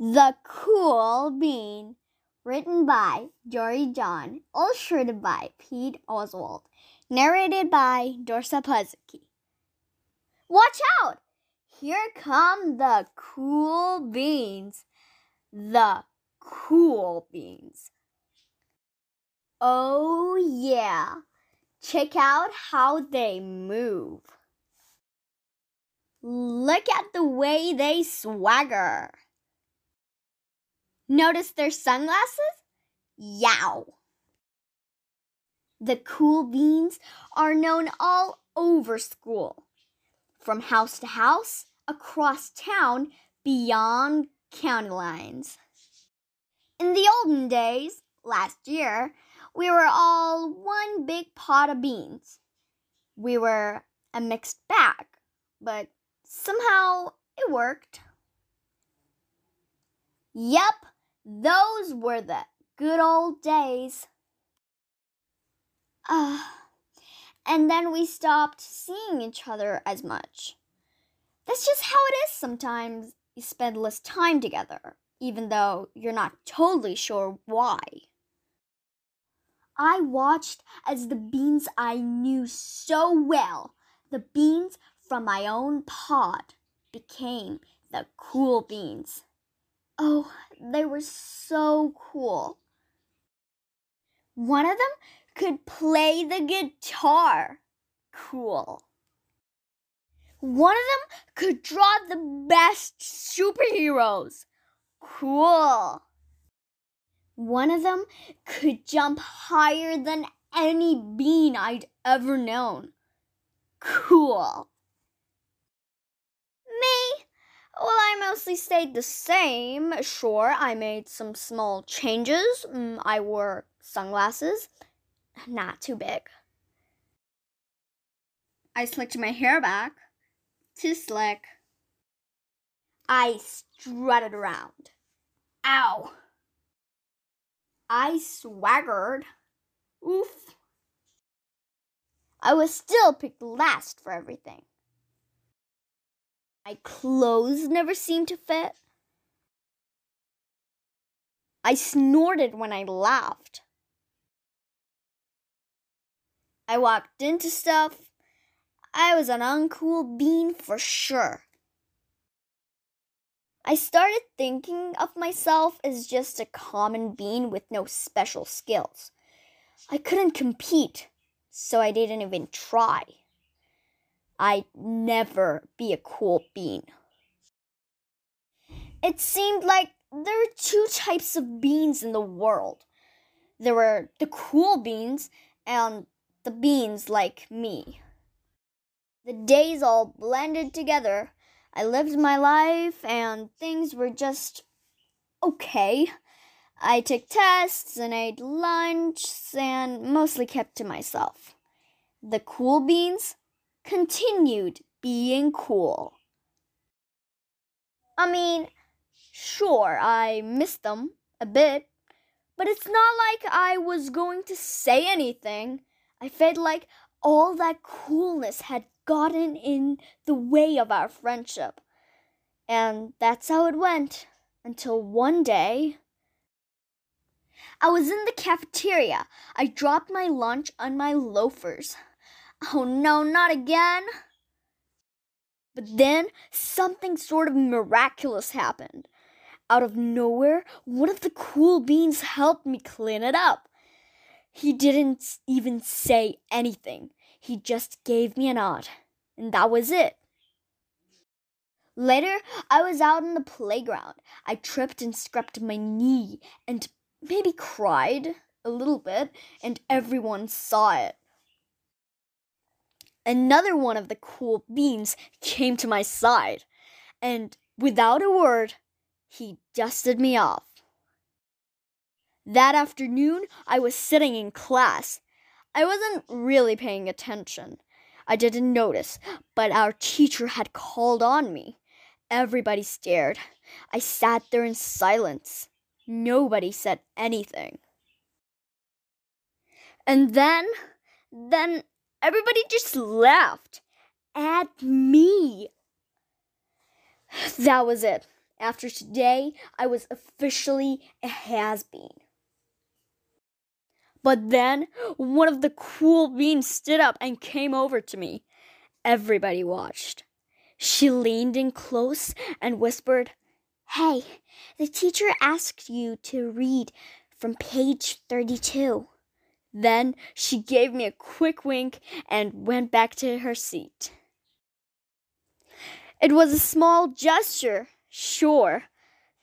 The Cool Bean, written by Jory John, illustrated by Pete Oswald, narrated by Dorsa Puzicki. Watch out! Here come the cool beans. The cool beans. Oh, yeah. Check out how they move. Look at the way they swagger. Notice their sunglasses? Yow! The cool beans are known all over school, from house to house, across town, beyond county lines. In the olden days, last year, we were all one big pot of beans. We were a mixed bag, but somehow it worked. Yep, those were the good old days. Uh, and then we stopped seeing each other as much. That's just how it is sometimes. You spend less time together, even though you're not totally sure why. I watched as the beans I knew so well, the beans from my own pod, became the cool beans. Oh, they were so cool. One of them could play the guitar. Cool. One of them could draw the best superheroes. Cool. One of them could jump higher than any bean I'd ever known. Cool. Me? Well, I mostly stayed the same. Sure, I made some small changes. Mm, I wore sunglasses, not too big. I slicked my hair back, too slick. I strutted around. Ow! I swaggered. Oof. I was still picked last for everything. My clothes never seemed to fit. I snorted when I laughed. I walked into stuff. I was an uncool bean for sure. I started thinking of myself as just a common bean with no special skills. I couldn't compete, so I didn't even try. I'd never be a cool bean. It seemed like there were two types of beans in the world. There were the cool beans and the beans like me. The days all blended together. I lived my life and things were just okay. I took tests and ate lunch and mostly kept to myself. The cool beans continued being cool. I mean, sure, I missed them a bit, but it's not like I was going to say anything. I felt like all that coolness had gotten in the way of our friendship. And that's how it went until one day. I was in the cafeteria. I dropped my lunch on my loafers. Oh no, not again. But then something sort of miraculous happened. Out of nowhere, one of the cool beans helped me clean it up. He didn't even say anything, he just gave me a nod, and that was it. Later, I was out in the playground. I tripped and scraped my knee and maybe cried a little bit, and everyone saw it. Another one of the cool beans came to my side, and without a word, he dusted me off. That afternoon, I was sitting in class. I wasn't really paying attention. I didn't notice, but our teacher had called on me. Everybody stared. I sat there in silence. Nobody said anything. And then, then Everybody just laughed at me. That was it. After today, I was officially a has been. But then one of the cool beans stood up and came over to me. Everybody watched. She leaned in close and whispered, Hey, the teacher asked you to read from page 32. Then she gave me a quick wink and went back to her seat. It was a small gesture, sure,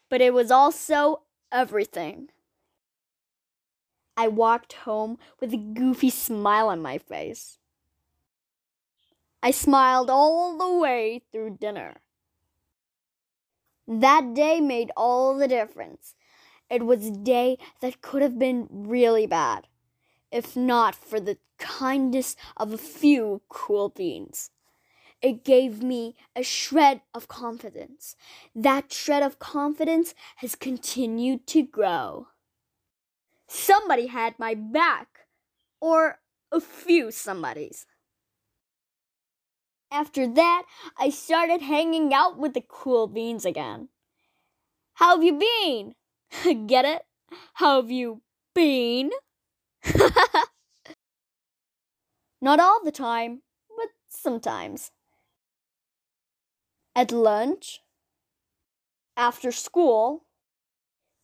but it was also everything. I walked home with a goofy smile on my face. I smiled all the way through dinner. That day made all the difference. It was a day that could have been really bad, if not for the kindness of a few cool beans. It gave me a shred of confidence. That shred of confidence has continued to grow. Somebody had my back, or a few somebodies. After that, I started hanging out with the cool beans again. How have you been? Get it? How have you been? Not all the time, but sometimes. At lunch, after school,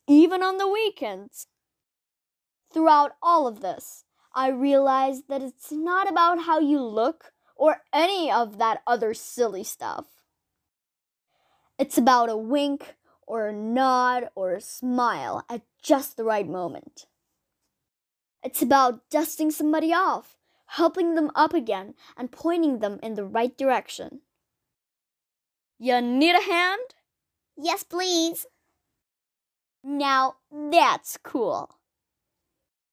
even on the weekends. Throughout all of this, I realized that it's not about how you look or any of that other silly stuff. It's about a wink or a nod or a smile at just the right moment. It's about dusting somebody off, helping them up again, and pointing them in the right direction. You need a hand? Yes, please. Now that's cool.